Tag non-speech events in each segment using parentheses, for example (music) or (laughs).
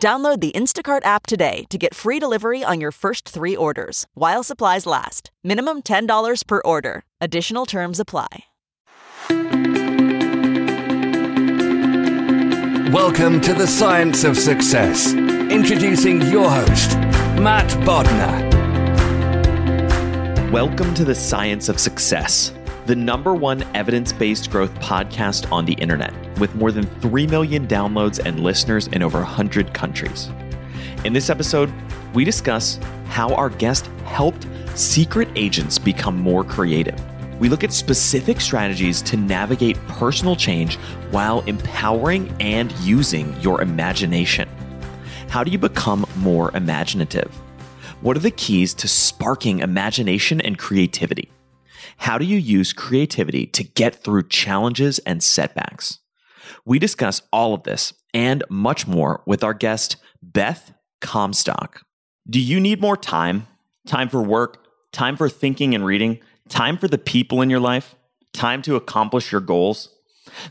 Download the Instacart app today to get free delivery on your first three orders while supplies last. Minimum $10 per order. Additional terms apply. Welcome to the Science of Success. Introducing your host, Matt Bodnar. Welcome to the Science of Success the number one evidence based growth podcast on the internet, with more than 3 million downloads and listeners in over 100 countries. In this episode, we discuss how our guest helped secret agents become more creative. We look at specific strategies to navigate personal change while empowering and using your imagination. How do you become more imaginative? What are the keys to sparking imagination and creativity? How do you use creativity to get through challenges and setbacks? We discuss all of this and much more with our guest, Beth Comstock. Do you need more time? Time for work, time for thinking and reading, time for the people in your life, time to accomplish your goals?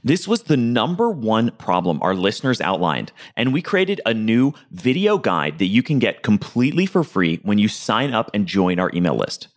This was the number one problem our listeners outlined, and we created a new video guide that you can get completely for free when you sign up and join our email list.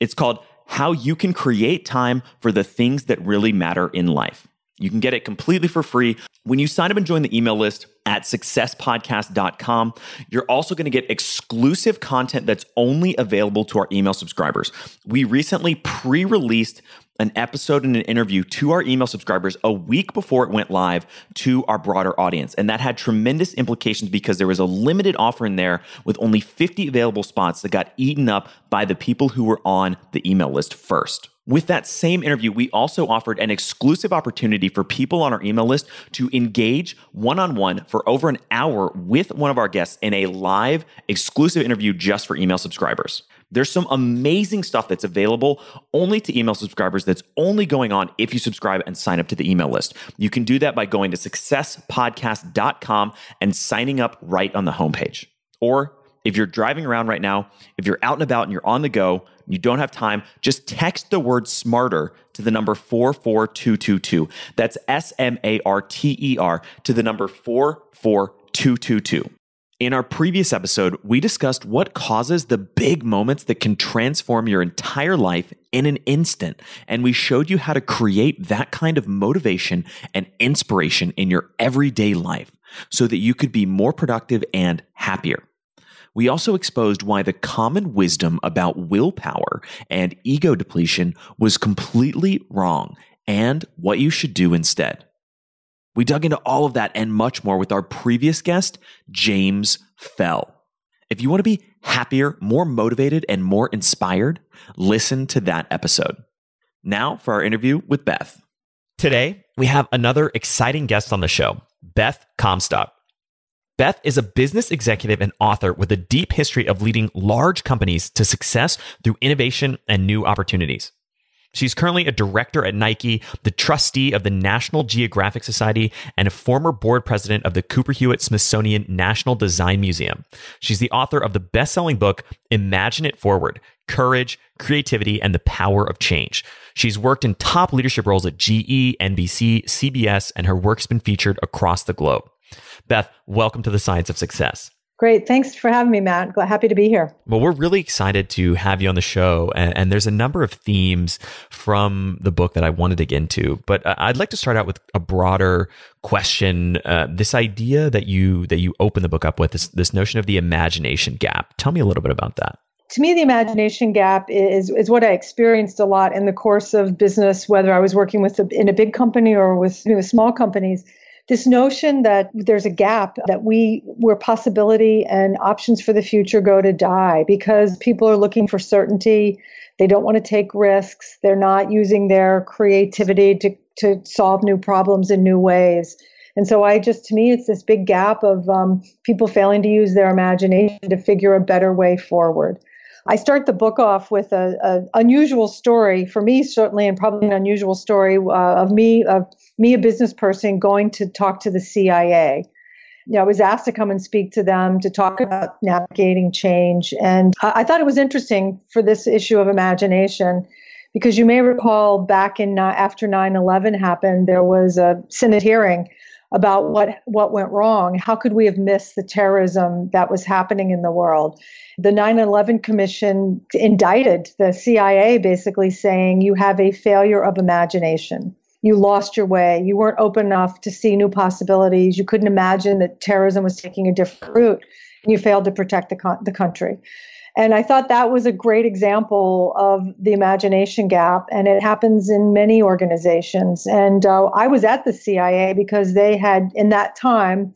It's called how you can create time for the things that really matter in life. You can get it completely for free when you sign up and join the email list at successpodcast.com. You're also going to get exclusive content that's only available to our email subscribers. We recently pre released an episode and an interview to our email subscribers a week before it went live to our broader audience. And that had tremendous implications because there was a limited offer in there with only 50 available spots that got eaten up by the people who were on the email list first. With that same interview, we also offered an exclusive opportunity for people on our email list to engage one on one for over an hour with one of our guests in a live exclusive interview just for email subscribers. There's some amazing stuff that's available only to email subscribers that's only going on if you subscribe and sign up to the email list. You can do that by going to successpodcast.com and signing up right on the homepage. Or if you're driving around right now, if you're out and about and you're on the go, you don't have time, just text the word smarter to the number 44222. That's S M A R T E R to the number 44222. In our previous episode, we discussed what causes the big moments that can transform your entire life in an instant. And we showed you how to create that kind of motivation and inspiration in your everyday life so that you could be more productive and happier. We also exposed why the common wisdom about willpower and ego depletion was completely wrong and what you should do instead. We dug into all of that and much more with our previous guest, James Fell. If you want to be happier, more motivated, and more inspired, listen to that episode. Now for our interview with Beth. Today, we have another exciting guest on the show, Beth Comstock. Beth is a business executive and author with a deep history of leading large companies to success through innovation and new opportunities. She's currently a director at Nike, the trustee of the National Geographic Society, and a former board president of the Cooper Hewitt Smithsonian National Design Museum. She's the author of the best selling book, Imagine It Forward Courage, Creativity, and the Power of Change. She's worked in top leadership roles at GE, NBC, CBS, and her work's been featured across the globe. Beth, welcome to the Science of Success. Great. Thanks for having me, Matt. Happy to be here. Well, we're really excited to have you on the show. And, and, there's a number of themes from the book that I wanted to get into. But uh, I'd like to start out with a broader question. Uh, this idea that you that you open the book up with, this, this notion of the imagination gap. Tell me a little bit about that. To me, the imagination gap is, is what I experienced a lot in the course of business, whether I was working with a, in a big company or with you know, small companies this notion that there's a gap that we where possibility and options for the future go to die because people are looking for certainty. They don't want to take risks. They're not using their creativity to, to solve new problems in new ways. And so i just to me it's this big gap of um, people failing to use their imagination to figure a better way forward I start the book off with a, a, unusual story for me, certainly, and probably an unusual story uh, of me of me, a business person, going to talk to the CIA. You know, I was asked to come and speak to them to talk about navigating change, and I, I thought it was interesting for this issue of imagination because you may recall back in uh, after 9/11 happened, there was a Senate hearing about what what went wrong. How could we have missed the terrorism that was happening in the world? The 9/11 Commission indicted the CIA basically saying you have a failure of imagination. You lost your way. You weren't open enough to see new possibilities. You couldn't imagine that terrorism was taking a different route. And you failed to protect the, con- the country. And I thought that was a great example of the imagination gap. And it happens in many organizations. And uh, I was at the CIA because they had, in that time,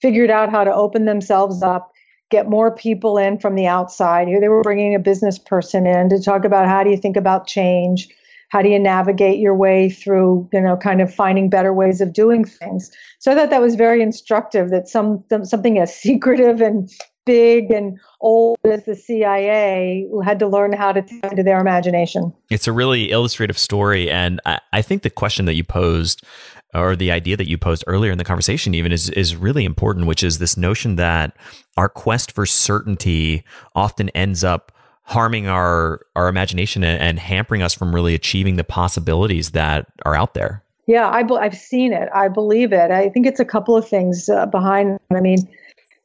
figured out how to open themselves up, get more people in from the outside. Here they were bringing a business person in to talk about how do you think about change? How do you navigate your way through, you know, kind of finding better ways of doing things? So I thought that was very instructive that some something as (laughs) secretive and big and old as the CIA who had to learn how to tap into their imagination. It's a really illustrative story. And I, I, think the question that you posed, or the idea that you posed earlier in the conversation, even is, is really important, which is this notion that our quest for certainty often ends up harming our our imagination and, and hampering us from really achieving the possibilities that are out there. Yeah, I, I've seen it. I believe it. I think it's a couple of things uh, behind. I mean,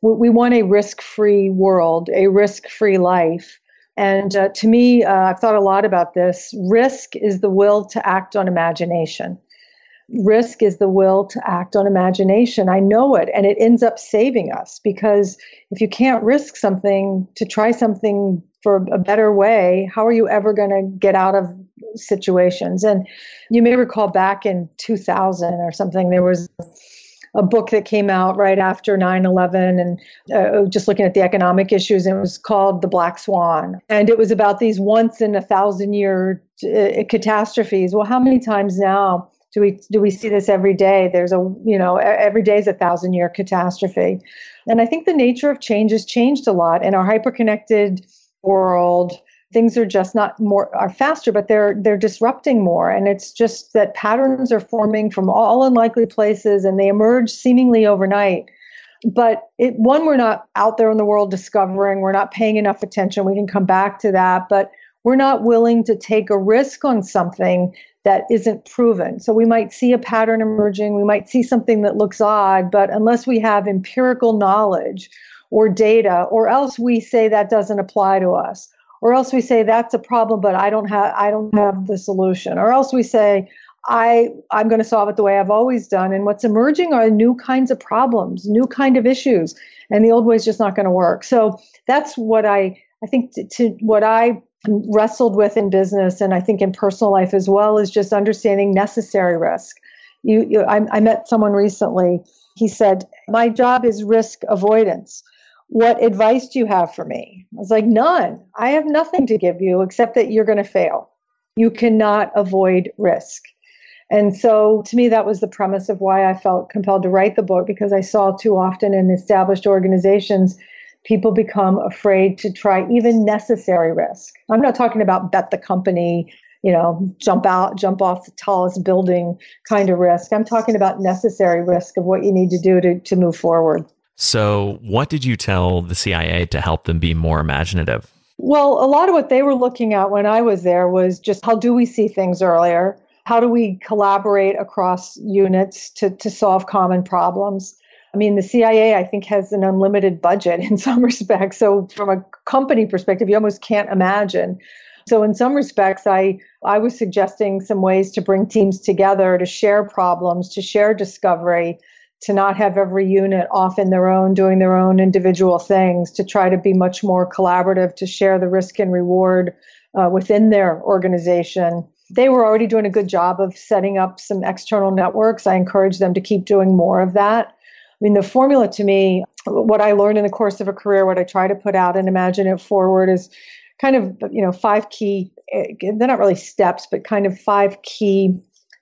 we want a risk free world, a risk free life. And uh, to me, uh, I've thought a lot about this. Risk is the will to act on imagination. Risk is the will to act on imagination. I know it, and it ends up saving us because if you can't risk something to try something for a better way, how are you ever going to get out of situations? And you may recall back in 2000 or something, there was a book that came out right after 9-11 and uh, just looking at the economic issues and it was called the black swan. And it was about these once in a thousand year uh, catastrophes. Well how many times now do we do we see this every day? There's a you know every day is a thousand year catastrophe. And i think the nature of change has changed a lot in our hyperconnected world things are just not more are faster but they're they're disrupting more. And it's just that patterns are forming from all unlikely places and they emerge seemingly overnight. But it, one we're not out there in the world discovering we're not paying enough attention we can come back to that but we're not willing to take a risk on something that isn't proven. So we might see a pattern emerging we might see something that looks odd but unless we have empirical knowledge or data or else we say that doesn't apply to us or else we say that's a problem but i don't have i don't have the solution. Or else we say i i'm going to solve it the way i've always done. And what's emerging are new kinds of problems new kind of issues and the old way is just not going to work. So that's what i i think to, to what i wrestled with in business and i think in personal life as well is just understanding necessary risk. You, you I, I met someone recently. He said my job is risk avoidance what advice do you have for me? I was like, None. I have nothing to give you except that you're going to fail. You cannot avoid risk. And so to me, that was the premise of why I felt compelled to write the book because I saw too often in established organizations, people become afraid to try even necessary risk. I'm not talking about bet the company, you know, jump out, jump off the tallest building kind of risk. I'm talking about necessary risk of what you need to do to, to move forward. So, what did you tell the CIA to help them be more imaginative? Well, a lot of what they were looking at when I was there was just how do we see things earlier? How do we collaborate across units to, to solve common problems? I mean, the CIA, I think, has an unlimited budget (laughs) in some respects. So, from a company perspective, you almost can't imagine. So, in some respects, I, I was suggesting some ways to bring teams together to share problems, to share discovery, to not have every unit off in their own, doing their own individual things, to try to be much more collaborative, to share the risk and reward uh, within their organization. They were already doing a good job of setting up some external networks. I encourage them to keep doing more of that. I mean, the formula to me, what I learned in the course of a career, what I try to put out and imagine it forward is kind of, you know, five key, eh, they're not really steps, but kind of five key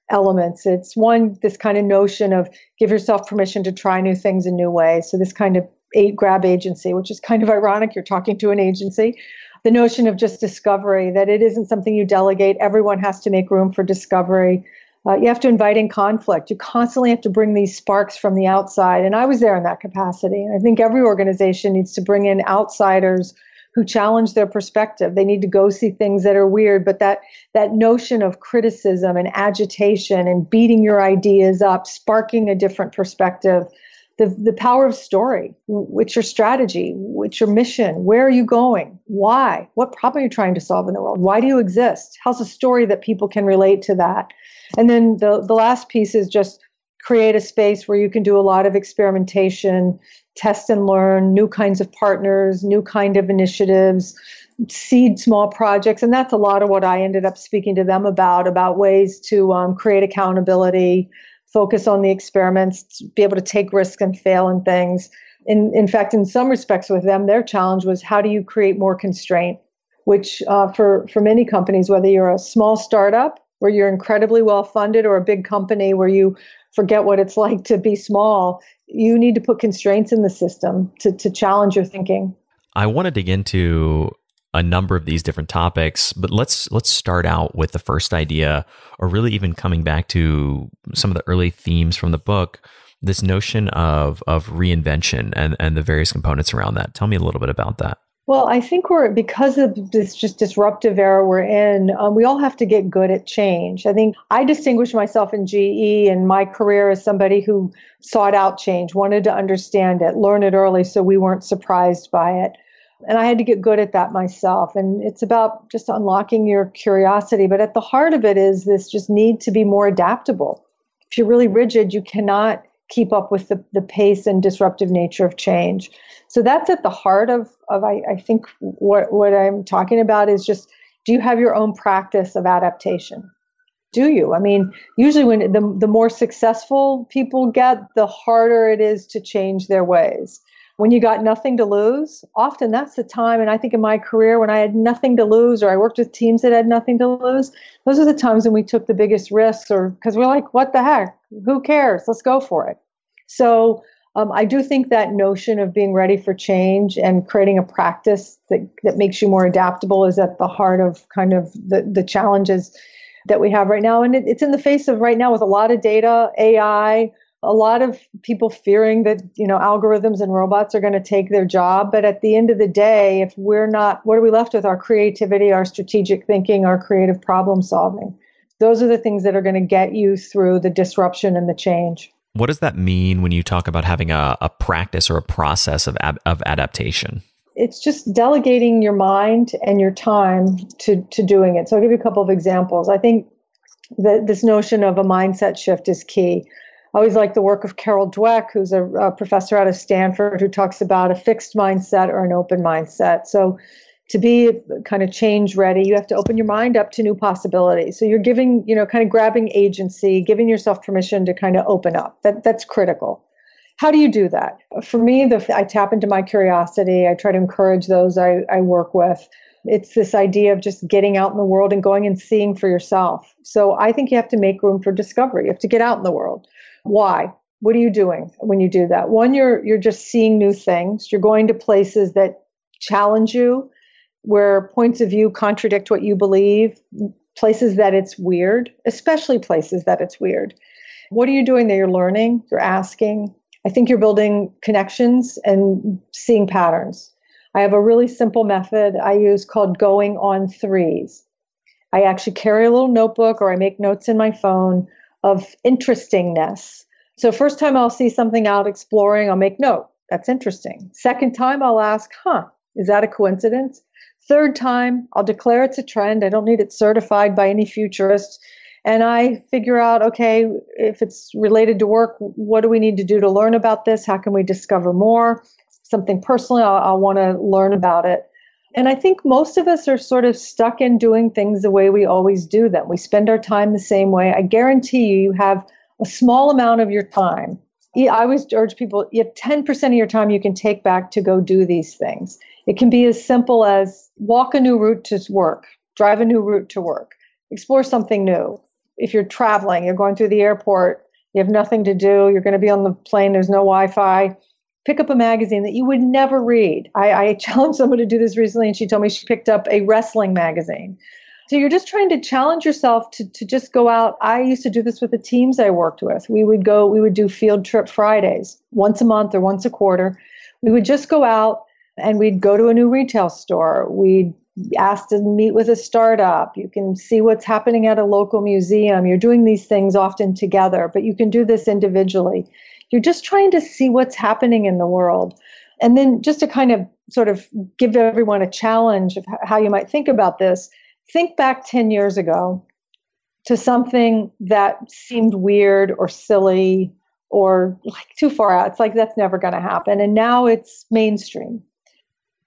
elements. It's one, this kind of notion of give yourself permission to try new things in new ways. So, this kind of eight grab agency, which is kind of ironic. You're talking to an agency. The notion of just discovery, that it isn't something you delegate. Everyone has to make room for discovery. Uh, you have to invite in conflict. You constantly have to bring these sparks from the outside. And I was there in that capacity. I think every organization needs to bring in outsiders who challenge their perspective. They need to go see things that are weird, but that that notion of criticism and agitation and beating your ideas up, sparking a different perspective, the the power of story. What's your strategy? What's your mission? Where are you going? Why? What problem are you trying to solve in the world? Why do you exist? How's a story that people can relate to that? And then the the last piece is just create a space where you can do a lot of experimentation test and learn new kinds of partners, new kind of initiatives, seed small projects. And that's a lot of what I ended up speaking to them about, about ways to um, create accountability, focus on the experiments, be able to take risks and fail in things. In, in fact, in some respects with them, their challenge was how do you create more constraint, which uh, for, for many companies, whether you're a small startup where you're incredibly well funded or a big company where you forget what it's like to be small, you need to put constraints in the system to, to challenge your thinking. I want to dig into a number of these different topics, but let's let's start out with the first idea, or really even coming back to some of the early themes from the book. This notion of of reinvention and and the various components around that. Tell me a little bit about that. Well, I think we're because of this just disruptive era we're in. Um, we all have to get good at change. I think I distinguish myself in GE and my career as somebody who sought out change, wanted to understand it, learn it early, so we weren't surprised by it. And I had to get good at that myself. And it's about just unlocking your curiosity. But at the heart of it is this just need to be more adaptable. If you're really rigid, you cannot keep up with the, the pace and disruptive nature of change. So that's at the heart of, of I, I think what, what I'm talking about is just do you have your own practice of adaptation? Do you? I mean, usually when the, the more successful people get, the harder it is to change their ways. When you got nothing to lose, often that's the time. And I think in my career, when I had nothing to lose, or I worked with teams that had nothing to lose, those are the times when we took the biggest risks, or because we're like, what the heck? Who cares? Let's go for it. So um, I do think that notion of being ready for change and creating a practice that, that makes you more adaptable is at the heart of kind of the, the challenges that we have right now. And it, it's in the face of right now with a lot of data, AI, a lot of people fearing that you know algorithms and robots are going to take their job but at the end of the day if we're not what are we left with our creativity our strategic thinking our creative problem solving those are the things that are going to get you through the disruption and the change what does that mean when you talk about having a, a practice or a process of, ab- of adaptation? It's just delegating your mind and your time to, to doing it. So I'll give you a couple of examples. I think that this notion of a mindset shift is key. I always like the work of Carol Dweck, who's a, a professor out of Stanford, who talks about a fixed mindset or an open mindset. So to be kind of change ready, you have to open your mind up to new possibilities. So you're giving, you know, kind of grabbing agency, giving yourself permission to kind of open up. That that's critical. How do you do that? For me, the, I tap into my curiosity. I try to encourage those I, I work with. It's this idea of just getting out in the world and going and seeing for yourself. So I think you have to make room for discovery. You have to get out in the world. Why? What are you doing when you do that? One, you're you're just seeing new things. You're going to places that challenge you where points of view contradict what you believe. places that it's weird, especially places that it's weird. What are you doing that you're learning? You're asking. I think you're building connections and seeing patterns. I have a really simple method I use called going on threes. I actually carry a little notebook or I make notes in my phone of interestingness. So, first time I'll see something out exploring, I'll make note. That's interesting. Second time, I'll ask, huh, is that a coincidence? Third time, I'll declare it's a trend. I don't need it certified by any futurist. And I figure out, okay, if it's related to work, what do we need to do to learn about this? How can we discover more? Something personally, I'll, I'll want to learn about it. And I think most of us are sort of stuck in doing things the way we always do them. We spend our time the same way. I guarantee you, you have a small amount of your time. I always urge people you have 10% of your time you can take back to go do these things. It can be as simple as walk a new route to work, drive a new route to work, explore something new. If you're traveling, you're going through the airport, you have nothing to do, you're going to be on the plane, there's no Wi Fi, pick up a magazine that you would never read. I, I (laughs) challenged someone to do this recently, and she told me she picked up a wrestling magazine. So you're just trying to challenge yourself to, to just go out. I used to do this with the teams I worked with. We would go, we would do field trip Fridays once a month or once a quarter. We would just go out and we'd go to a new retail store. We'd ask to meet with a startup. You can see what's happening at a local museum. You're doing these things often together, but you can do this individually. You're just trying to see what's happening in the world. And then just to kind of sort of give everyone a challenge of how you might think about this, think back 10 years ago to something that seemed weird or silly or like too far out. It's like that's never going to happen. And now it's mainstream.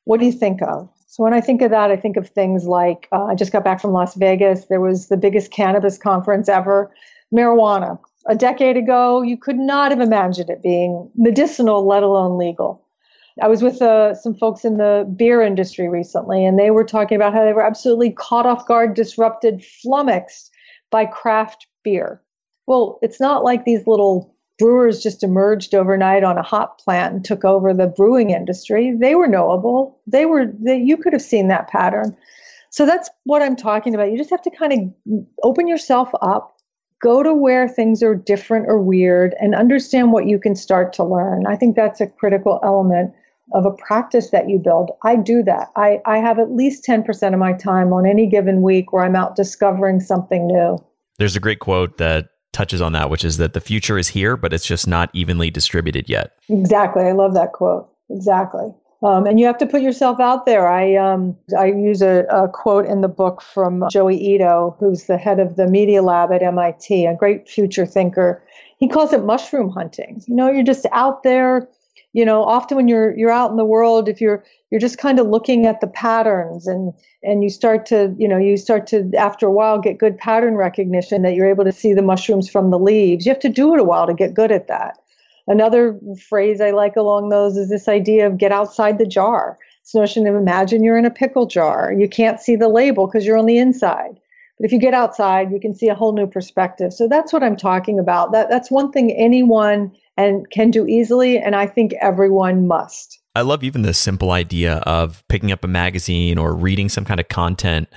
What do you think of? So when I think of that, I think of things like uh, I just got back from Las Vegas. There was the biggest cannabis conference ever, marijuana. A decade ago, you could not have imagined it being medicinal, let alone legal. I was with uh, some folks in the beer industry recently, and they were talking about how they were absolutely caught off guard, disrupted, flummoxed by craft beer. Well, it's not like these little brewers just emerged overnight on a hop plant and took over the brewing industry. They were knowable. They were they, you could have seen that pattern. So that's what I'm talking about. You just have to kind of open yourself up, go to where things are different or weird and understand what you can start to learn. I think that's a critical element of a practice that you build. I do that. I, I have at least 10% of my time on any given week where I'm out discovering something new. There's a great quote that touches on that, which is that the future is here, but it's just not evenly distributed yet. Exactly. I love that quote. Exactly. Um, and you have to put yourself out there. I um, I use a, a, quote in the book from Joi Ito, who's the head of the Media Lab at MIT, a great future thinker. He calls it mushroom hunting. You know, you're just out there you know often when you're you're out in the world if you're you're just kind of looking at the patterns and and you start to you know you start to after a while get good pattern recognition that you're able to see the mushrooms from the leaves you have to do it a while to get good at that another phrase i like along those is this idea of get outside the jar this notion of imagine you're in a pickle jar you can't see the label because you're on the inside but if you get outside you can see a whole new perspective so that's what i'm talking about that that's one thing anyone and can do easily. And I think everyone must. I love even the simple idea of picking up a magazine or reading some kind of content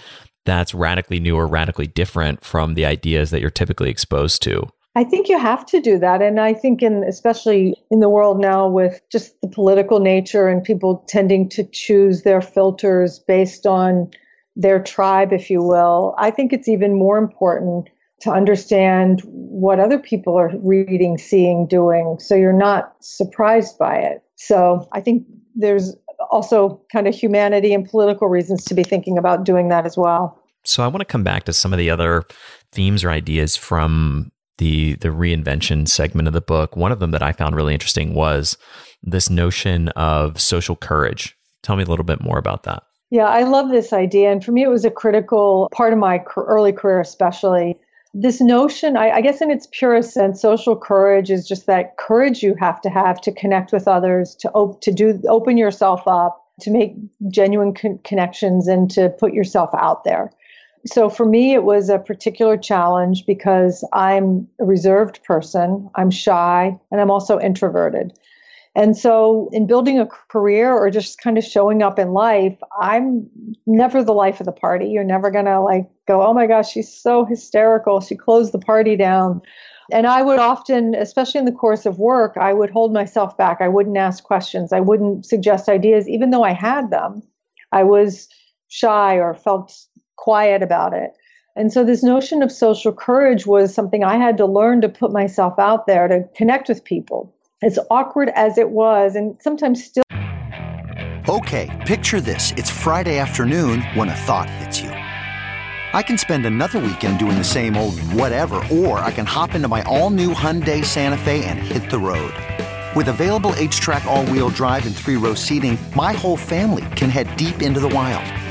that's radically new or radically different from the ideas that you're typically exposed to. I think you have to do that. And I think in especially in the world now with just the political nature and people tending to choose their filters based on their tribe, if you will, I think it's even more important to understand what other people are reading, seeing, doing. So you're not surprised by it. So I think there's also kind of humanity and political reasons to be thinking about doing that as well. So I want to come back to some of the other themes or ideas from the the reinvention segment of the book. One of them that I found really interesting was this notion of social courage. Tell me a little bit more about that. Yeah, I love this idea. And for me, it was a critical part of my early career, especially this notion, I, I, guess in its purest sense, social courage is just that courage you have to have to connect with others, to op- to do open yourself up, to make genuine con- connections, and to put yourself out there. So for me, it was a particular challenge because I'm a reserved person, I'm shy, and I'm also introverted. And so, in building a career or just kind of showing up in life, I'm never the life of the party. You're never going to like go, oh my gosh, she's so hysterical. She closed the party down. And I would often, especially in the course of work, I would hold myself back. I wouldn't ask questions. I wouldn't suggest ideas, even though I had them. I was shy or felt quiet about it. And so, this notion of social courage was something I had to learn to put myself out there to connect with people as awkward as it was, and sometimes still. Okay, picture this. It's Friday afternoon when a thought hits you. I can spend another weekend doing the same old whatever, or I can hop into my all new Hyundai Santa Fe and hit the road. With available HTRAC, all wheel drive, and three row seating, my whole family can head deep into the wild.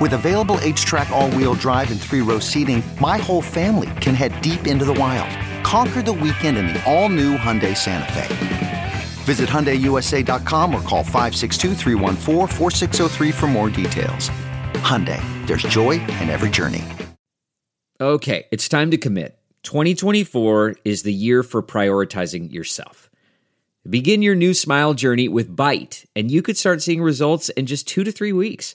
With available HTRAC, all wheel drive, and three row seating, my whole family can head deep into the wild. Conquer the weekend in the all new Hyundai Santa Fe. Visit HyundaiUSA.com or call 562 for more details. Hyundai, there's joy in every journey. Okay, it's time to commit. 2024 is the year for prioritizing yourself. Begin your new smile journey with Byte, and you could start seeing results in just two to three weeks.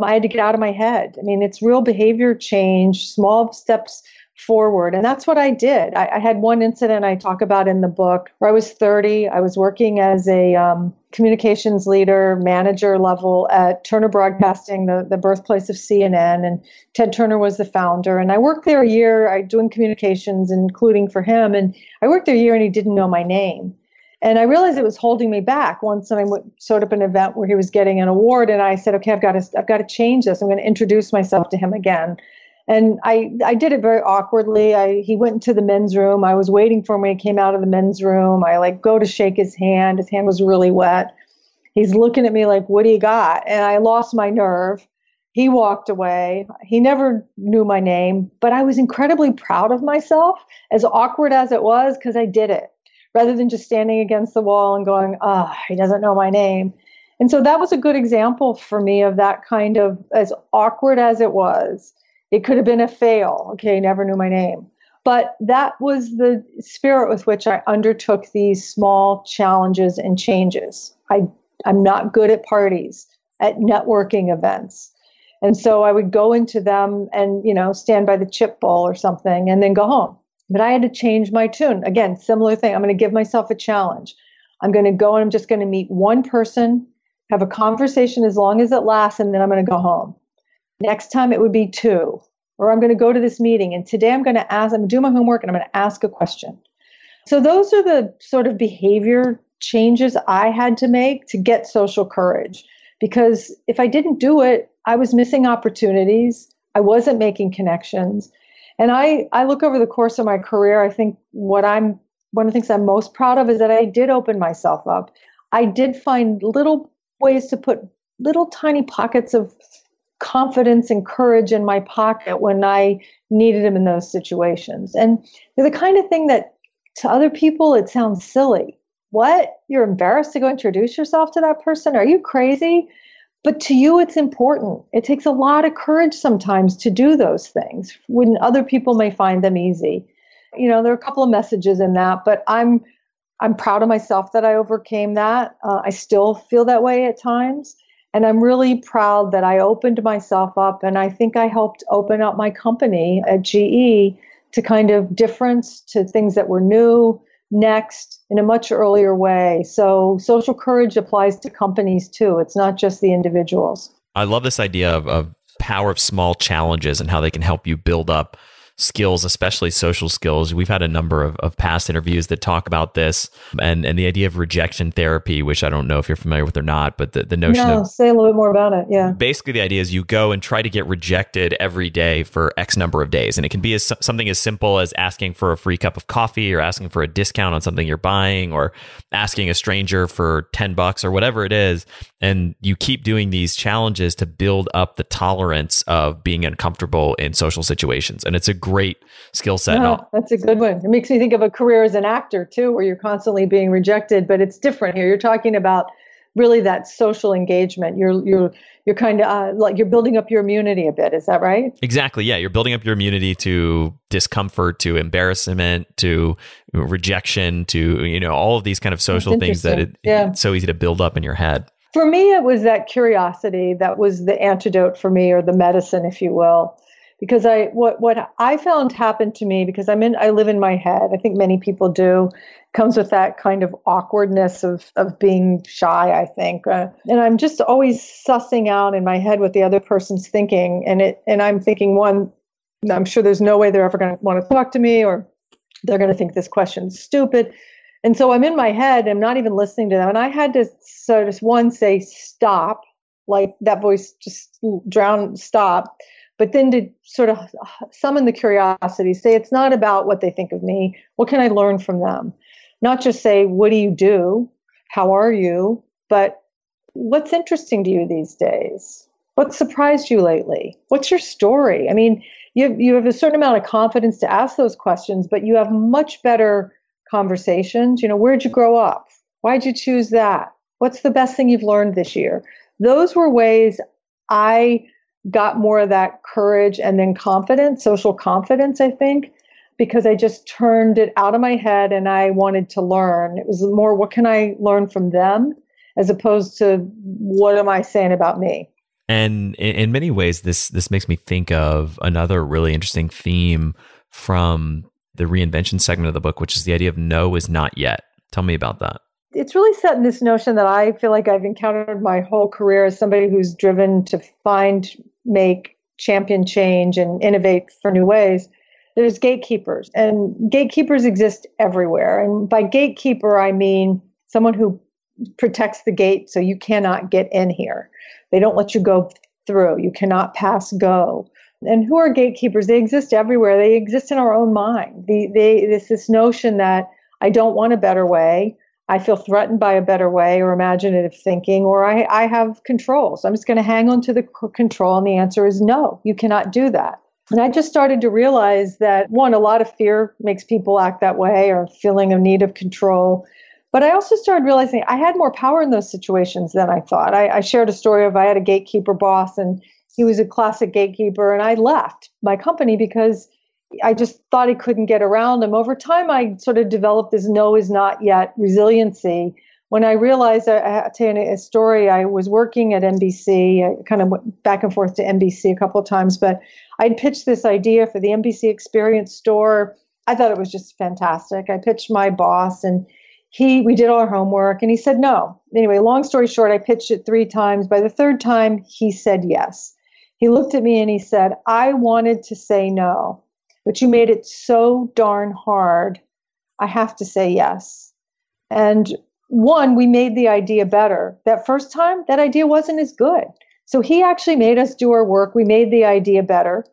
I had to get out of my head. I mean, it's real behavior change, small steps forward. And that's what I did. I, I, had one incident I talk about in the book where I was 30. I was working as a um, communications leader, manager level at Turner Broadcasting, the, the birthplace of CNN. And Ted Turner was the founder. And I worked there a year I, doing communications, including for him. And I worked there a year and he didn't know my name. And I realized it was holding me back. Once I went, showed up an event where he was getting an award, and I said, "Okay, I've got to, I've got to change this. I'm going to introduce myself to him again." And I, I did it very awkwardly. I, he went into the men's room. I was waiting for him when he came out of the men's room. I like go to shake his hand. His hand was really wet. He's looking at me like, "What do you got?" And I lost my nerve. He walked away. He never knew my name, but I was incredibly proud of myself, as awkward as it was, because I did it rather than just standing against the wall and going, ah, oh, he doesn't know my name. And so that was a good example for me of that kind of, as awkward as it was, it could have been a fail. Okay, never knew my name. But that was the spirit with which I undertook these small challenges and changes. I, I'm not good at parties, at networking events. And so I would go into them and, you know, stand by the chip bowl or something and then go home. But I had to change my tune. Again, similar thing. I'm going to give myself a challenge. I'm going to go and I'm just going to meet one person, have a conversation as long as it lasts, and then I'm going to go home. Next time it would be two. Or I'm going to go to this meeting. And today I'm going to ask, I'm going to do my homework and I'm going to ask a question. So those are the sort of behavior changes I had to make to get social courage. Because if I didn't do it, I was missing opportunities. I wasn't making connections. And I, I look over the course of my career, I think what I'm one of the things I'm most proud of is that I did open myself up. I did find little ways to put little tiny pockets of confidence and courage in my pocket when I needed them in those situations. And they're the kind of thing that to other people it sounds silly. What? You're embarrassed to go introduce yourself to that person? Are you crazy? But to you, it's important. It takes a lot of courage sometimes to do those things when other people may find them easy. You know, there are a couple of messages in that, but I'm I'm proud of myself that I overcame that. Uh, I still feel that way at times. And I'm really proud that I opened myself up and I think I helped open up my company at GE to kind of difference to things that were new, next, in a much earlier way. So social courage applies to companies too. It's not just the individuals. I love this idea of, of power of small challenges and how they can help you build up skills, especially social skills. We've had a number of, of past interviews that talk about this and, and the idea of rejection therapy, which I don't know if you're familiar with or not, but the, the notion no, of say a little bit more about it. Yeah. Basically, the idea is you go and try to get rejected every day for X number of days. And it can be as, something as simple as asking for a free cup of coffee or asking for a discount on something you're buying or asking a stranger for 10 bucks or whatever it is. And you keep doing these challenges to build up the tolerance of being uncomfortable in social situations. And it's a great skill set. No, that's a good one. It makes me think of a career as an actor too, where you're constantly being rejected, but it's different here. You're talking about really that social engagement. You're you're you're kind of uh, like you're building up your immunity a bit. Is that right? Exactly. Yeah, you're building up your immunity to discomfort, to embarrassment, to rejection, to you know all of these kind of social things that it, yeah. it's so easy to build up in your head. For me, it was that curiosity that was the antidote for me, or the medicine, if you will because I what what I found happened to me because I'm in I live in my head. I think many people do. Comes with that kind of awkwardness of of being shy. I think, uh, and I'm just always sussing out in my head what the other person's thinking, and it and I'm thinking one. I'm sure there's no way they're ever going to want to talk to me, or they're going to think this question's stupid. And so I'm in my head. I'm not even listening to them, and I had to sort of one say stop, like that voice just drown stop but then to sort of summon the curiosity, say it's not about what they think of me. What can I learn from them? Not just say, what do you do? How are you? But what's interesting to you these days? What surprised you lately? What's your story? I mean, you have, you have a certain amount of confidence to ask those questions, but you have much better conversations. You know, where'd you grow up? Why'd you choose that? What's the best thing you've learned this year? Those were ways I got more of that courage and then confidence, social confidence, I think, because I just turned it out of my head and I wanted to learn. It was more, what can I learn from them as opposed to what am I saying about me? And in, many ways, this this makes me think of another really interesting theme from the reinvention segment of the book, which is the idea of no is not yet. Tell me about that it's really set in this notion that I feel like I've encountered my whole career as somebody who's driven to find, make, champion change, and innovate for new ways. There's gatekeepers, and gatekeepers exist everywhere. And by gatekeeper, I mean someone who protects the gate so you cannot get in here. They don't let you go through. You cannot pass go. And who are gatekeepers? They exist everywhere. They exist in our own mind. The, they, this this notion that I don't want a better way. I feel threatened by a better way or imaginative thinking, or I, I have control. So I'm just going to hang on to the control. And the answer is no, you cannot do that. And I just started to realize that one, a lot of fear makes people act that way or feeling a need of control. But I also started realizing I had more power in those situations than I thought. I, I shared a story of I had a gatekeeper boss and he was a classic gatekeeper, and I left my company because I just thought he couldn't get around him. Over time, I sort of developed this no is not yet resiliency. When I realized, I, I tell you a story, I was working at NBC, I kind of went back and forth to NBC a couple of times, but I'd pitched this idea for the NBC Experience store. I thought it was just fantastic. I pitched my boss and he we did all our homework and he said no. Anyway, long story short, I pitched it 3 times. By the third time, he said yes. He looked at me and he said, "I wanted to say no but you made it so darn hard. I have to say yes. And one, we made the idea better. That first time, that idea wasn't as good. So he actually made us do our work. We made the idea better.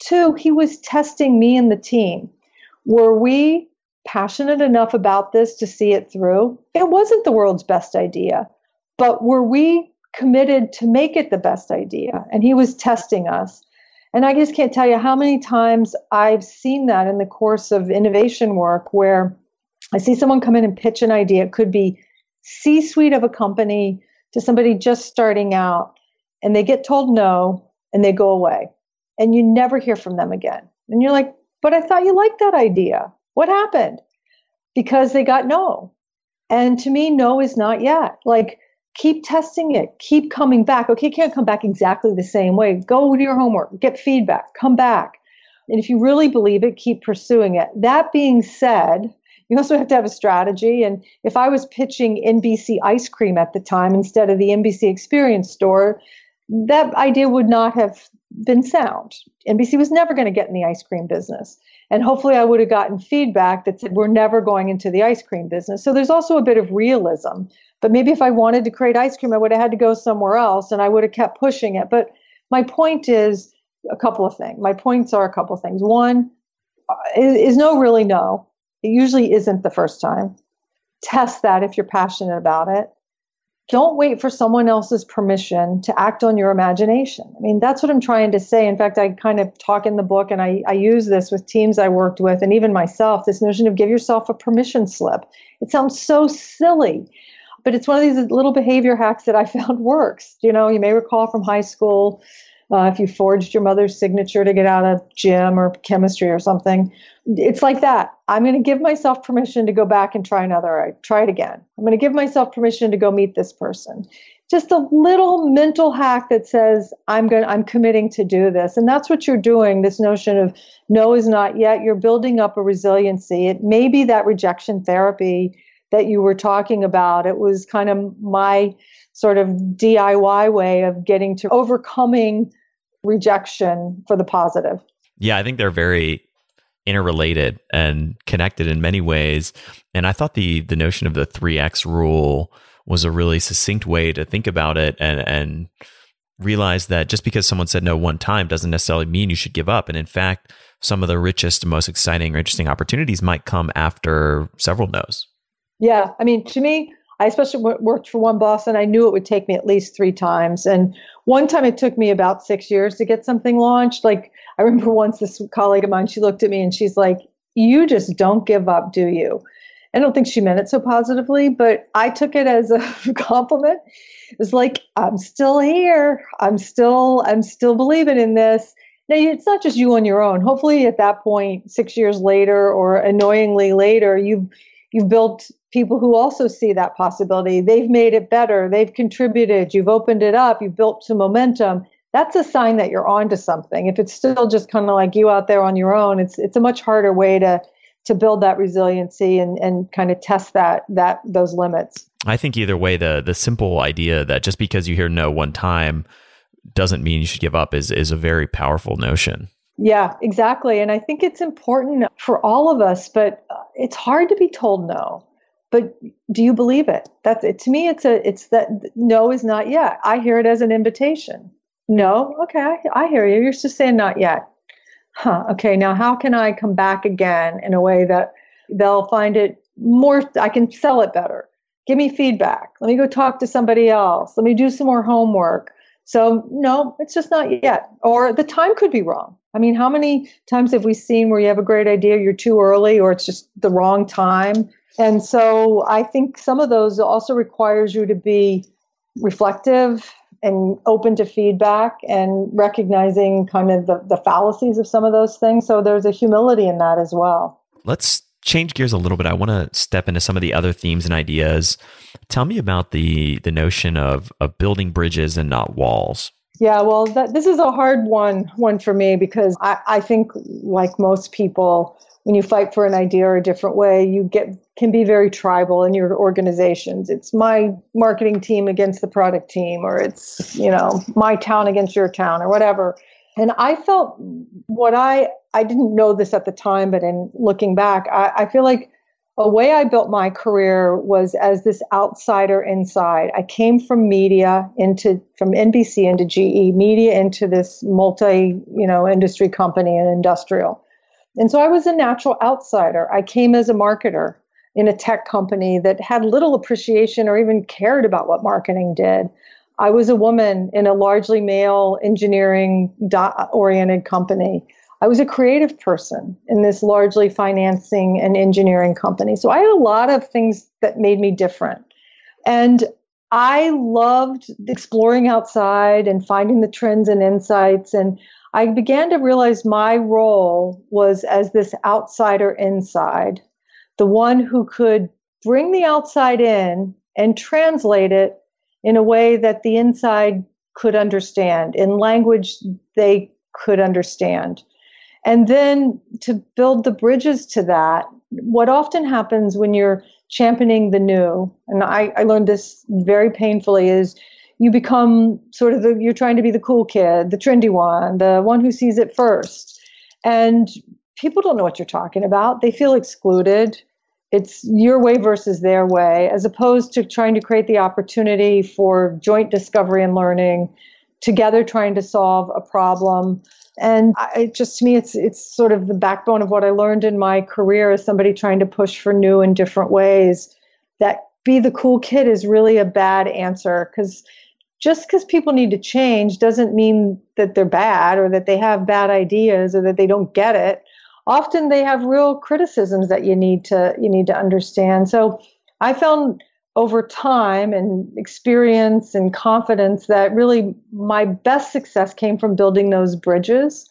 Two, he was testing me and the team. Were we passionate enough about this to see it through? It wasn't the world's best idea, but were we committed to make it the best idea? And he was testing us. And I just can't tell you how many times I've seen that in the course of innovation work where I see someone come in and pitch an idea. It could be C suite of a company to somebody just starting out, and they get told no and they go away. And you never hear from them again. And you're like, but I thought you liked that idea. What happened? Because they got no. And to me, no is not yet. Like, keep testing it, keep coming back. Okay, you can't come back exactly the same way. Go do your homework, get feedback, come back. And if you really believe it, keep pursuing it. That being said, you also have to have a strategy. And if I was pitching NBC ice cream at the time instead of the NBC Experience Store, that idea would not have been sound. NBC was never going to get in the ice cream business. And hopefully, I would have gotten feedback that said, we're never going into the ice cream business. So there's also a bit of realism. But maybe if I wanted to create ice cream, I would have had to go somewhere else and I would have kept pushing it. But my point is a couple of things. My points are a couple of things. One uh, is, is no really no. It usually isn't the first time. Test that if you're passionate about it. Don't wait for someone else's permission to act on your imagination. I mean, that's what I'm trying to say. In fact, I kind of talk in the book and I, I use this with teams I worked with and even myself this notion of give yourself a permission slip. It sounds so silly, but it's one of these little behavior hacks that I (laughs) found works. You know, you may recall from high school uh, if you forged your mother's signature to get out of gym or chemistry or something. It's like that. I'm going to give myself permission to go back and try another. I try it again. I'm going to give myself permission to go meet this person. Just a little mental hack that says I'm going. I'm committing to do this, and that's what you're doing. This notion of no is not yet. You're building up a resiliency. It may be that rejection therapy that you were talking about. It was kind of my sort of DIY way of getting to overcoming rejection for the positive. Yeah, I think they're very interrelated and connected in many ways. And I thought the the notion of the 3x rule was a really succinct way to think about it and and realize that just because someone said no one time doesn't necessarily mean you should give up. And in fact, some of the richest, most exciting or interesting opportunities might come after several no's. Yeah. I mean, to me, I especially worked for one boss and I knew it would take me at least three times. And one time it took me about six years to get something launched. Like I (laughs) remember once this colleague of mine, she looked at me and she's like, You just don't give up, do you? I don't think she meant it so positively, but I took it as a (laughs) compliment. It was like, I'm still here. I'm still, I'm still believing in this. Now, it's not just you on your own. Hopefully, at that point, six years later, or annoyingly later, you've you've built people who also see that possibility. They've made it better. They've contributed. You've opened it up. You've built some momentum. That's a sign that you're onto something. If it's still just kind of like you out there on your own, it's it's a much harder way to to build that resiliency and and kind of test that that those limits. I think either way, the the simple idea that just because you hear no one time doesn't mean you should give up is is a very powerful notion. Yeah, exactly. And I think it's important for all of us, but uh, it's hard to be told no but do you believe it? That's it to me it's a it's that no is not yet. I hear it as an invitation. No? Okay I, I hear you. You're just saying not yet. Huh okay now how can i come back again in a way that they'll find it more i can sell it better? Give me feedback. Let me go talk to somebody else. Let me do some more homework. So no it's just not yet or the time could be wrong i mean how many times have we seen where you have a great idea you're too early or it's just the wrong time and so I think some of those also requires you to be reflective and open to feedback and recognizing kind of the, the fallacies of some of those things. So there's a humility in that as well. Let's change gears a little bit. I want to step into some of the other themes and ideas. Tell me about the the notion of of building bridges and not walls. Yeah, well, that, this is a hard one one for me because I, I think like most people, when you fight for an idea or a different way, you get can be very tribal in your organizations. It's my marketing team against the product team, or it's you know my town against your town, or whatever. And I felt what I I didn't know this at the time, but in looking back, I, I feel like a way I built my career was as this outsider inside. I came from media into from NBC into GE, media into this multi, you know, industry company and industrial. And so I was a natural outsider. I came as a marketer in a tech company that had little appreciation or even cared about what marketing did. I was a woman in a largely male engineering oriented company. I was a creative person in this largely financing and engineering company. So I had a lot of things that made me different. And I loved exploring outside and finding the trends and insights. And I began to realize my role was as this outsider inside, the one who could bring the outside in and translate it in a way that the inside could understand, in language they could understand. And then to build the bridges to that, what often happens when you're championing the new, and I, I learned this very painfully, is you become sort of the, you're trying to be the cool kid, the trendy one, the one who sees it first. And people don't know what you're talking about. They feel excluded. It's your way versus their way, as opposed to trying to create the opportunity for joint discovery and learning, together trying to solve a problem and I, just to me it's it's sort of the backbone of what I learned in my career as somebody trying to push for new and different ways that be the cool kid is really a bad answer. Because just because people need to change doesn't mean that they're bad or that they have bad ideas or that they don't get it. Often they have real criticisms that you need to you need to understand. So i found over time and experience and confidence that really my best success came from building those bridges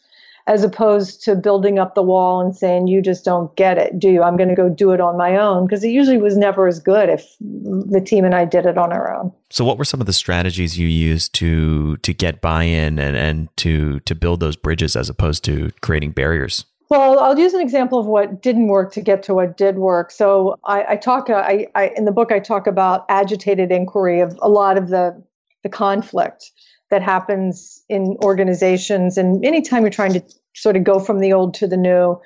as opposed to building up the wall and saying you just don't get it do you? I'm going to go do it on my own. Because it usually was never as good if the team and i did it on our own. So what were some of the strategies you used to to get buy-in and and to to build those bridges as opposed to creating barriers well, I'll use an example of what didn't work to get to what did work. So I, I talk, uh, I, I, in the book, I talk about agitated inquiry of a lot of the, the conflict that happens in organizations. And anytime you're trying to sort of go from the old to the new,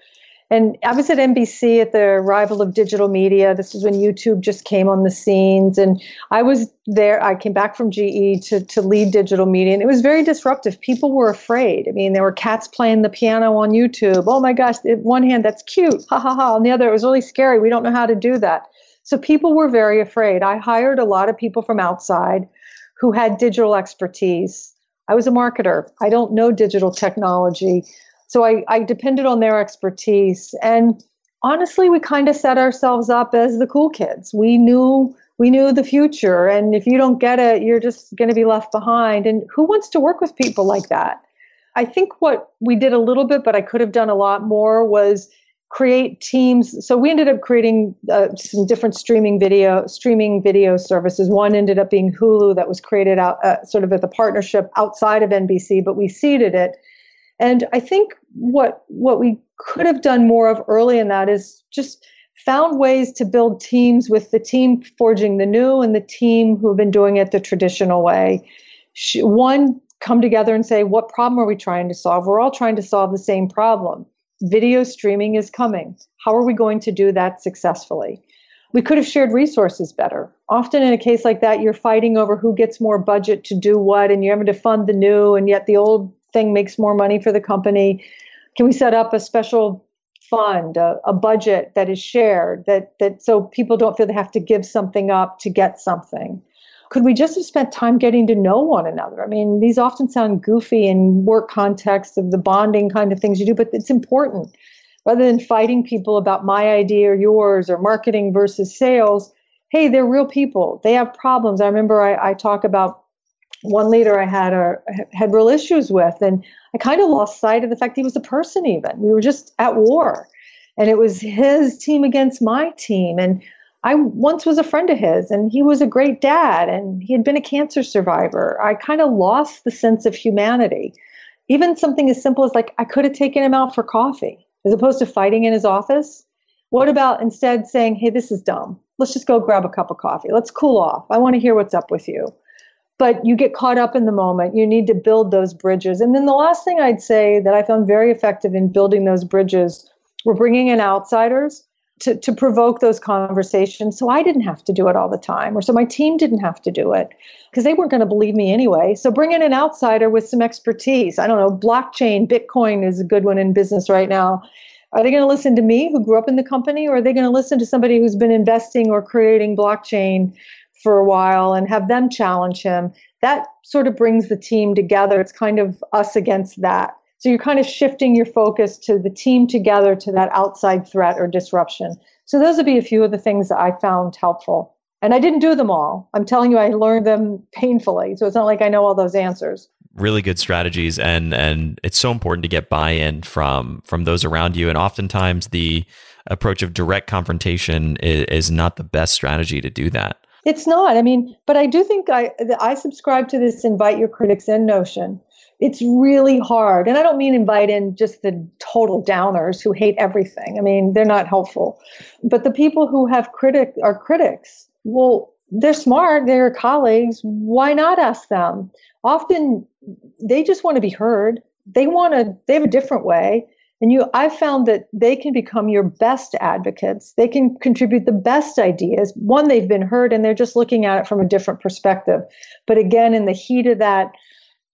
and I was at NBC at the arrival of digital media. This is when YouTube just came on the scenes. And I was there. I came back from GE to, to lead digital media. And it was very disruptive. People were afraid. I mean, there were cats playing the piano on YouTube. Oh my gosh, one hand, that's cute. Ha ha ha. On the other, it was really scary. We don't know how to do that. So people were very afraid. I hired a lot of people from outside who had digital expertise. I was a marketer. I don't know digital technology. So I, I depended on their expertise. And honestly, we kind of set ourselves up as the cool kids. We knew we knew the future. And if you don't get it, you're just going to be left behind. And who wants to work with people like that? I think what we did a little bit, but I could have done a lot more, was create teams. So we ended up creating uh, some different streaming video streaming video services. One ended up being Hulu, that was created out uh, sort of with a partnership outside of NBC, but we seeded it. And I think what what we could have done more of early in that is just found ways to build teams with the team forging the new and the team who have been doing it the traditional way. One, come together and say, what problem are we trying to solve? We're all trying to solve the same problem. Video streaming is coming. How are we going to do that successfully? We could have shared resources better. Often, in a case like that, you're fighting over who gets more budget to do what, and you're having to fund the new, and yet the old thing makes more money for the company? Can we set up a special fund, a, a, budget that is shared, that that so people don't feel they have to give something up to get something? Could we just have spent time getting to know one another? I mean, these often sound goofy in work context of the bonding kind of things you do, but it's important. Rather than fighting people about my idea or yours or marketing versus sales, hey, they're real people. They have problems. I remember I, I talk about one leader I had or had real issues with, and I kind of lost sight of the fact he was a person. Even we were just at war, and it was his team against my team. And I once was a friend of his, and he was a great dad, and he had been a cancer survivor. I kind of lost the sense of humanity. Even something as simple as like I could have taken him out for coffee, as opposed to fighting in his office. What about instead saying, "Hey, this is dumb. Let's just go grab a cup of coffee. Let's cool off. I want to hear what's up with you." But you get caught up in the moment. You need to build those bridges. And then the last thing I'd say that I found very effective in building those bridges were bringing in outsiders. to, to provoke those conversations so I didn't have to do it all the time, or so my team didn't have to do it because they weren't going to believe me anyway. So bring in an outsider with some expertise. I don't know, blockchain, Bitcoin is a good one in business right now. Are they going to listen to me who grew up in the company, or are they going to listen to somebody who's been investing or creating blockchain for a while and have them challenge him? That sort of brings the team together. It's kind of us against that. So you're kind of shifting your focus to the team together to that outside threat or disruption. So those would be a few of the things that I found helpful. And I didn't do them all. I'm telling you, I learned them painfully. So it's not like I know all those answers. Really good strategies, and and it's so important to get buy-in from from those around you. And oftentimes, the approach of direct confrontation is, is not the best strategy to do that. It's not. I mean, but I do think I I subscribe to this invite your critics in notion it's really hard. And I don't mean invite in just the total downers who hate everything. I mean, they're not helpful. But the people who have critic are critics. Well, they're smart, they're colleagues. Why not ask them? Often they just want to be heard. They want to they have a different way. And you I've found that they can become your best advocates. They can contribute the best ideas. One, they've been heard and they're just looking at it from a different perspective. But again, in the heat of that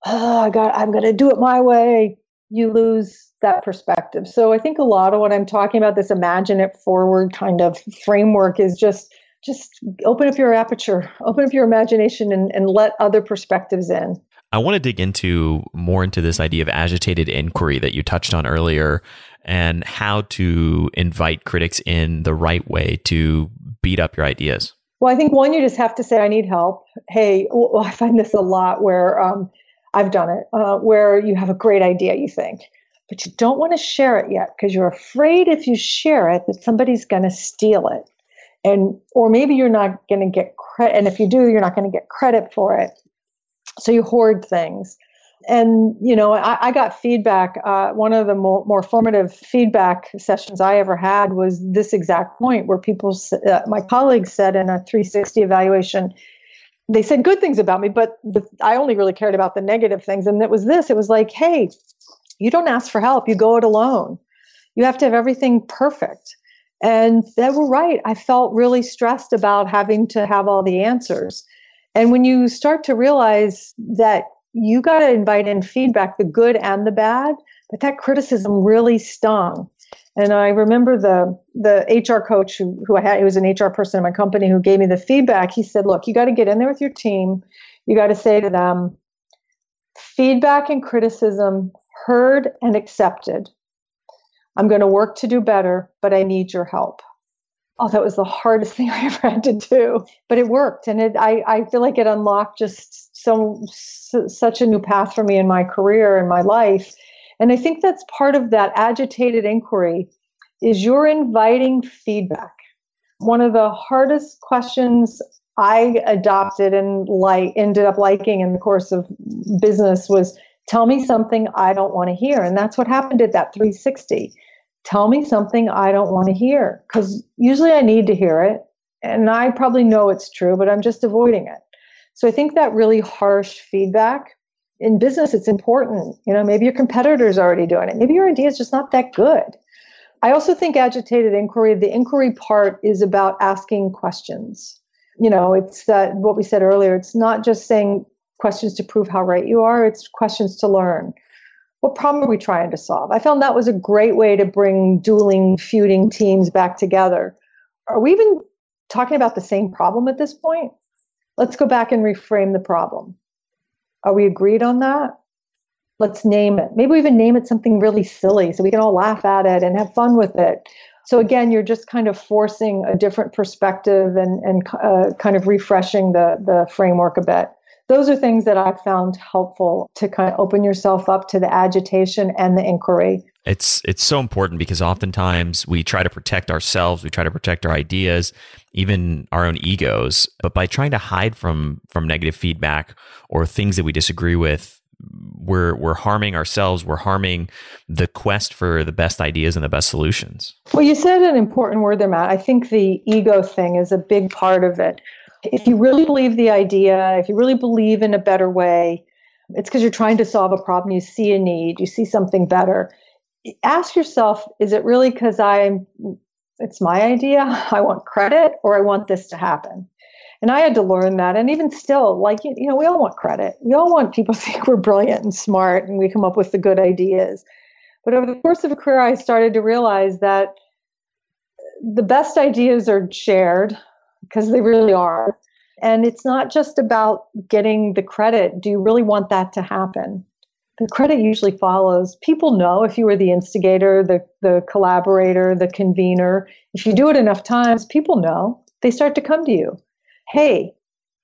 oh, I got, I'm going to do it my way, you lose that perspective. So I think a lot of what I'm talking about, this imagine it forward kind of framework, is just just open up your aperture, open up your imagination, and, and let other perspectives in. I want to dig into more into this idea of agitated inquiry that you touched on earlier and how to invite critics in the right way to beat up your ideas. Well, I think one, you just have to say, I need help. Hey, well, I find this a lot where um, I've done it, uh, where you have a great idea, you think, but you don't want to share it yet because you're afraid if you share it that somebody's going to steal it. And, or maybe you're not going to get credit. And if you do, you're not going to get credit for it. So you hoard things. And, you know, I, I got feedback. Uh, one of the more, more formative feedback sessions I ever had was this exact point where people, uh, my colleagues said in a 360 evaluation, they said good things about me, but the, I only really cared about the negative things. And it was this it was like, hey, you don't ask for help, you go it alone. You have to have everything perfect. And they were right. I felt really stressed about having to have all the answers. And when you start to realize that you got to invite in feedback, the good and the bad, but that criticism really stung. And I remember the the HR coach who, who I had, he was an HR person in my company who gave me the feedback. He said, look, you got to get in there with your team. You got to say to them, feedback and criticism heard and accepted. I'm going to work to do better, but I need your help. Oh, that was the hardest (laughs) thing I ever had to do, but it worked, and it I, I feel like it unlocked just so, such a new path for me in my career and my life and I think that's part of that agitated inquiry is you're inviting feedback. One of the hardest questions I adopted and like ended up liking in the course of business was tell me something I don't want to hear. And that's what happened at that 360. Tell me something I don't want to hear because usually I need to hear it and I probably know it's true, but I'm just avoiding it. So I think that really harsh feedback in business it's important you know maybe your competitor's already doing it maybe your idea is just not that good. I also think agitated inquiry the inquiry part is about asking questions. You know it's that what we said earlier it's not just saying questions to prove how right you are it's questions to learn what problem are we trying to solve i found that was a great way to bring dueling feuding teams back together are we even talking about the same problem at this point let's go back and reframe the problem are we agreed on that? Let's name it. Maybe we even name it something really silly so we can all laugh at it and have fun with it. So again, you're just kind of forcing a different perspective and, and uh, kind of refreshing the, the framework a bit. Those are things that I've found helpful to kind of open yourself up to the agitation and the inquiry. It's it's so important because oftentimes we try to protect ourselves, we try to protect our ideas, even our own egos, but by trying to hide from from negative feedback or things that we disagree with, we're we're harming ourselves, we're harming the quest for the best ideas and the best solutions. Well, you said an important word there, Matt. I think the ego thing is a big part of it. If you really believe the idea, if you really believe in a better way, it's because you're trying to solve a problem, you see a need, you see something better ask yourself is it really because i'm it's my idea, (laughs) I want credit, or I want this to happen. And I had to learn that. And even still, like, you know, we all want credit. We all want people (laughs) to think we're brilliant and smart and we come up with the good ideas. But over the course of a career, I started to realize that the best ideas are shared because they really are. And it's not just about getting the credit. Do you really want that to happen? The credit usually follows. People know if you were the instigator, the, the collaborator, the convener. If you do it enough times, people know. They start to come to you. Hey,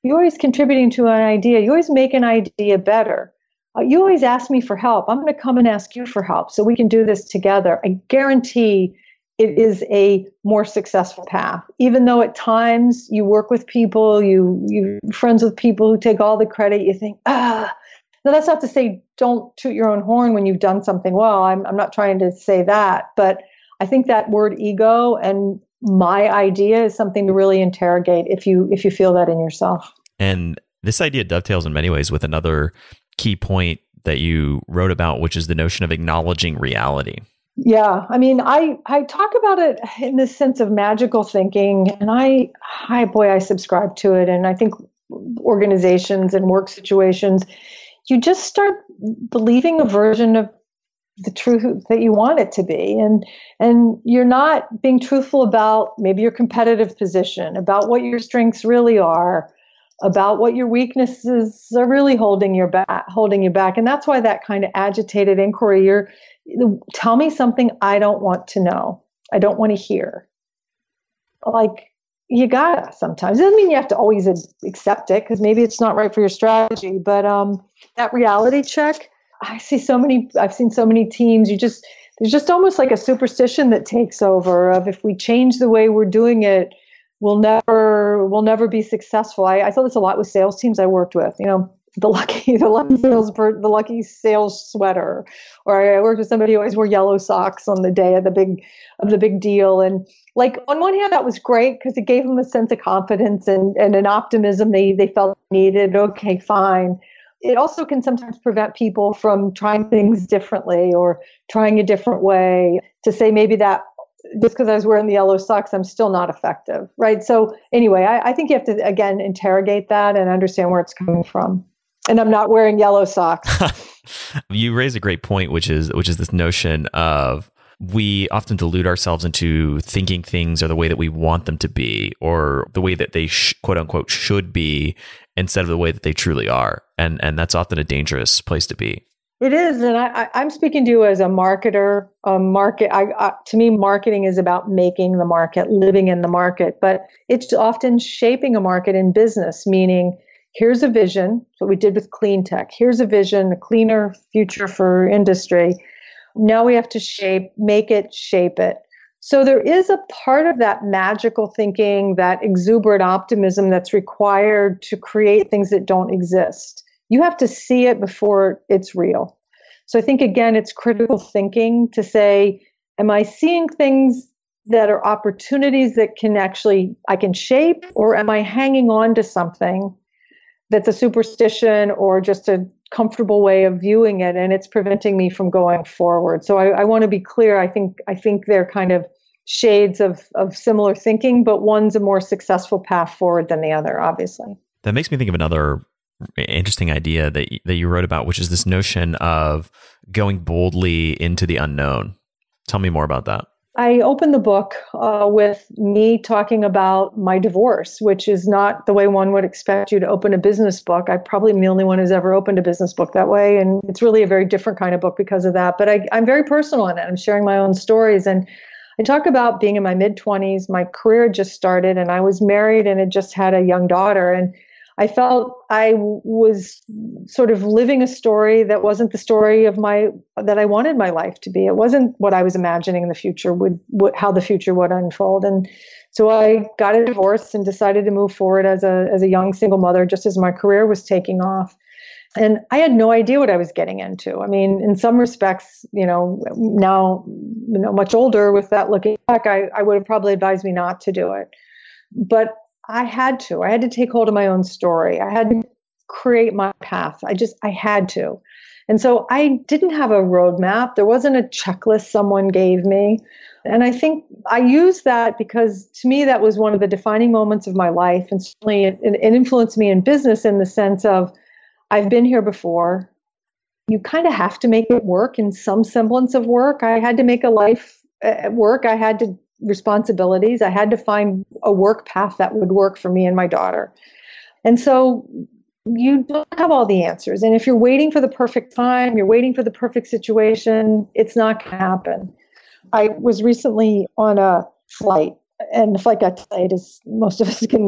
you're always contributing to an idea. You always make an idea better. Uh, you always ask me for help. I'm going to come and ask you for help so we can do this together. I guarantee it is a more successful path. Even though at times you work with people, you you friends with people who take all the credit, you think, ah. Now that's not to say don't toot your own horn when you've done something well. I'm I'm not trying to say that, but I think that word ego and my idea is something to really interrogate if you if you feel that in yourself. And this idea dovetails in many ways with another key point that you wrote about, which is the notion of acknowledging reality. Yeah, I mean, I I talk about it in the sense of magical thinking, and I, I boy, I subscribe to it, and I think organizations and work situations, you just start believing a version of the truth that you want it to be and and you're not being truthful about maybe your competitive position about what your strengths really are about what your weaknesses are really holding your back holding you back and that's why that kind of agitated inquiry you're tell me something I don't want to know. I don't want to hear. Like, you gotta sometimes. It doesn't mean you have to always accept it because maybe it's not right for your strategy. But um, that reality check, I see so many. I've seen so many teams. You just there's just almost like a superstition that takes over of if we change the way we're doing it, we'll never we'll never be successful. I, I saw this a lot with sales teams I worked with. You know, the lucky (laughs) the lucky sales the lucky sales sweater. Or I worked with somebody who always wore yellow socks on the day of the big of the big deal. And like on one hand that was great because it gave them a sense of confidence and, and an optimism they they felt needed. Okay fine. It also can sometimes prevent people from trying things differently or trying a different way to say maybe that just because I was wearing the yellow socks, I'm still not effective, right? So anyway, I, I think you have to again interrogate that and understand where it's coming from and I'm not wearing yellow socks. (laughs) you raise a great point, which is which is this notion of we often delude ourselves into thinking things are the way that we want them to be, or the way that they sh- quote unquote should be, instead of the way that they truly are, and and that's often a dangerous place to be. It is, and I, am speaking to you as a marketer. A market, I, I, to me, marketing is about making the market, living in the market, but it's often shaping a market in business, meaning here's a vision, what we did with clean tech. Here's a vision, a cleaner future for industry. Now we have to shape, make it, shape it. So there is a part of that magical thinking, that exuberant optimism that's required to create things that don't exist. You have to see it before it's real. So I think again, it's critical thinking to say, am I seeing things that are opportunities that can actually I can shape, or am I hanging on to something that's a superstition or just a comfortable way of viewing it and it's preventing me from going forward. So i, I want to be clear. I think i think they're kind of shades of, of similar thinking but one's a more successful path forward than the other obviously. That makes me think of another interesting idea that, that you wrote about which is this notion of going boldly into the unknown. Tell me more about that I open the book uh, with me talking about my divorce, which is not the way one would expect you to open a business book. I probably am the only one who's ever opened a business book that way. And it's really a very different kind of book because of that. But I, I'm very personal in it. I'm sharing my own stories. And I talk about being in my mid 20s. My career just started, and I was married and had just had a young daughter. And I felt I was sort of living a story that wasn't the story of my that I wanted my life to be. It wasn't what I was imagining in the future would, would how the future would unfold. And so I got a divorce and decided to move forward as a as a young single mother, just as my career was taking off. And I had no idea what I was getting into. I mean, in some respects, you know, now, you know, much older with that looking back, I, I would have probably advised me not to do it. But I had to. I had to take hold of my own story. I had to create my path. I just, I had to. And so I didn't have a roadmap. There wasn't a checklist someone gave me. And I think I use that because to me, that was one of the defining moments of my life. And certainly it, it influenced me in business in the sense of I've been here before. You kind of have to make it work in some semblance of work. I had to make a life at work. I had to responsibilities. I had to find a work path that would work for me and my daughter. And so you don't have all the answers. And if you're waiting for the perfect time, you're waiting for the perfect situation, it's not going to happen. I was recently on a flight, and the flight got delayed, as most of us (laughs) can,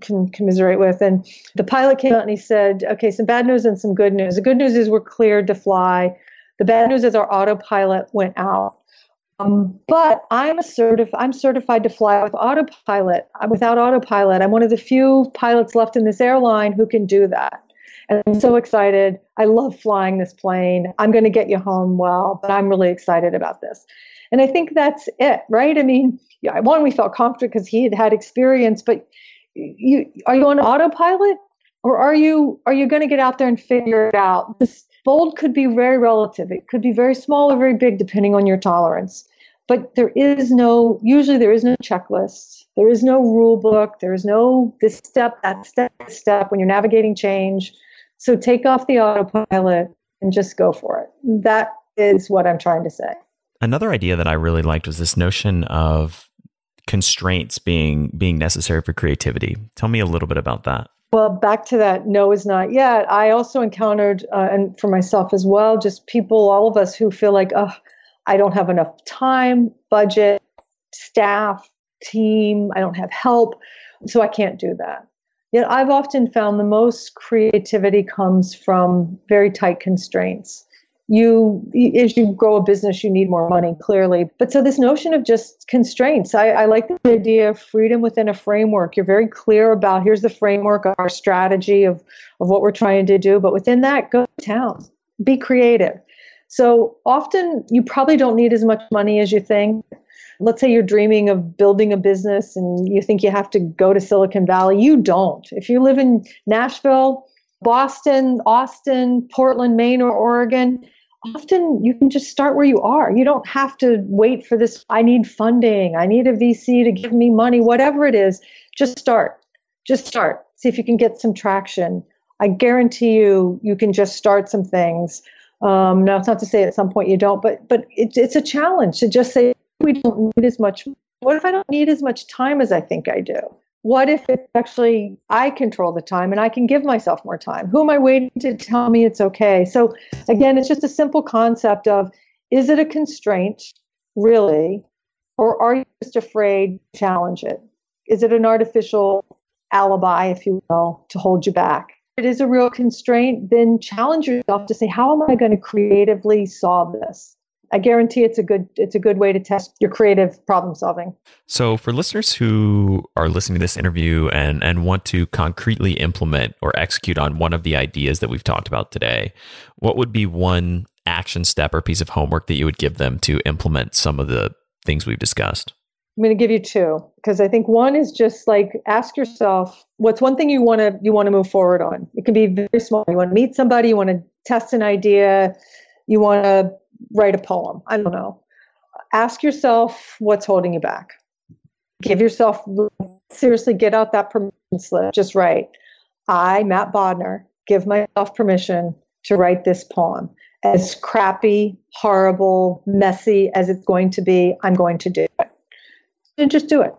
can commiserate with. And the pilot came out and he said, Okay, some bad news and some good news. The good news is we're cleared to fly. The bad news is our autopilot went out. Um, but I'm a certif- I'm certified to fly with autopilot. Without autopilot, I'm one of the few pilots left in this airline who can do that. And I'm so excited. I love flying this plane. I'm going to get you home well, but I'm really excited about this. And I think that's it, right? I mean, yeah, one, we felt confident because he had had experience, but you are you on autopilot or are you are you going to get out there and figure it out? This bold could be very relative. It could be very small or very big depending on your tolerance. But there is no usually there is no checklist. There is no rule book. There is no this step, that step, step when you're navigating change. So take off the autopilot and just go for it. That is what I'm trying to say. Another idea that I really liked was this notion of constraints being being necessary for creativity. Tell me a little bit about that. Well, back to that, no is not yet. I also encountered, uh, and for myself as well, just people, all of us who feel like, oh, I don't have enough time, budget, staff, team, I don't have help, so I can't do that. Yet I've often found the most creativity comes from very tight constraints you as you grow a business you need more money clearly. But so this notion of just constraints I, I, like the idea of freedom within a framework. You're very clear about here's the framework our strategy of of what we're trying to do. But within that go to town. Be creative. So often you probably don't need as much money as you think. Let's say you're dreaming of building a business and you think you have to go to silicon valley. You don't. If you live in nashville Boston, Austin, Portland, Maine, or Oregon, often you can just start where you are. You don't have to wait for this. I need funding. I need a VC to give me money, whatever it is. Just start. Just start. See if you can get some traction. I guarantee you, you can just start some things. Um, now, it's not to say at some point you don't, but but it, it's a challenge to just say we don't need as much. What if I don't need as much time as I think I do? What if it's actually I control the time and I can give myself more time? Who am I waiting to tell me it's okay? So again, it's just a simple concept of is it a constraint really or are you just afraid to challenge it? Is it an artificial alibi, if you will, to hold you back? If it is a real constraint, then challenge yourself to say, how am I going to creatively solve this? I guarantee it's a good it's a good way to test your creative problem solving. So for listeners who are listening to this interview and and want to concretely implement or execute on one of the ideas that we've talked about today, what would be one action step or piece of homework that you would give them to implement some of the things we've discussed? I'm going to give you two because I think one is just like ask yourself what's one thing you want to you want to move forward on. It can be very small. You want to meet somebody, you want to test an idea, you want to write a poem. I don't know. Ask yourself what's holding you back. Give yourself, seriously, get out that permission slip. Just write, I, Matt Bodnar, give myself permission to write this poem. As crappy, horrible, messy as it's going to be, I'm going to do it. And just do it.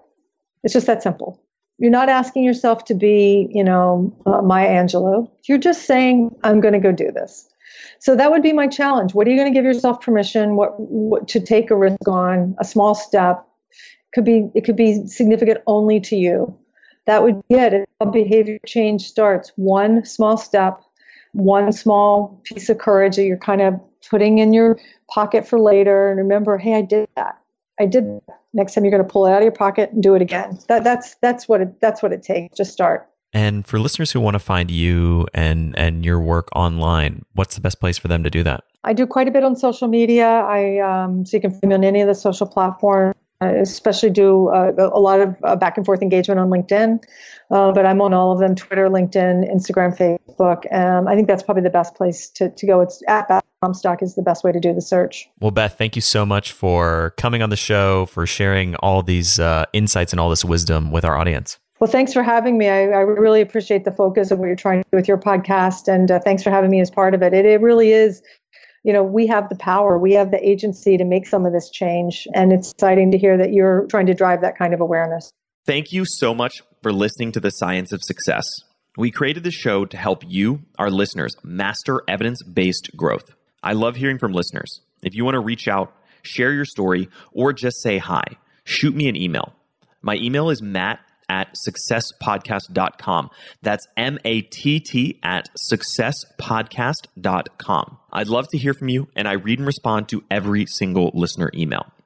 It's just that simple. You're not asking yourself to be, you know, uh, Maya Angelou. You're just saying, I'm going to go do this. So that would be my challenge. What are you going to give yourself permission what, what to take a risk on, a small step? Could be it could be significant only to you. That would be it. A behavior change starts one small step, one small piece of courage that you're kind of putting in your pocket for later. And remember, hey, I did that. I did. That. Next time, you're going to pull it out of your pocket and do it again. That, that's that's what it that's what it takes. Just start. And for listeners who want to find you and and your work online, what's the best place for them to do that? I do quite a bit on social media. I um, so you can find me on any of the social platforms. I especially do uh, a lot of uh, back and forth engagement on LinkedIn. Uh, but I'm on all of them Twitter, LinkedIn, Instagram, Facebook. Um, I think that's probably the best place to, to go. It's at Beth Comstock is the best way to do the search. Well, Beth, thank you so much for coming on the show, for sharing all these uh, insights and all this wisdom with our audience. Well, thanks for having me. I, I, really appreciate the focus of what you're trying to do with your podcast, and uh, thanks for having me as part of it. It, it really is you know, we have the power, we have the agency to make some of this change. And it's exciting to hear that you're trying to drive that kind of awareness. Thank you so much for listening to the Science of Success. We created the show to help you, our listeners, master evidence based growth. I love hearing from listeners. If you want to reach out, share your story, or just say hi, shoot me an email. My email is matt at successpodcast.com. That's M A T T at successpodcast.com. I'd love to hear from you, and I read and respond to every single listener email.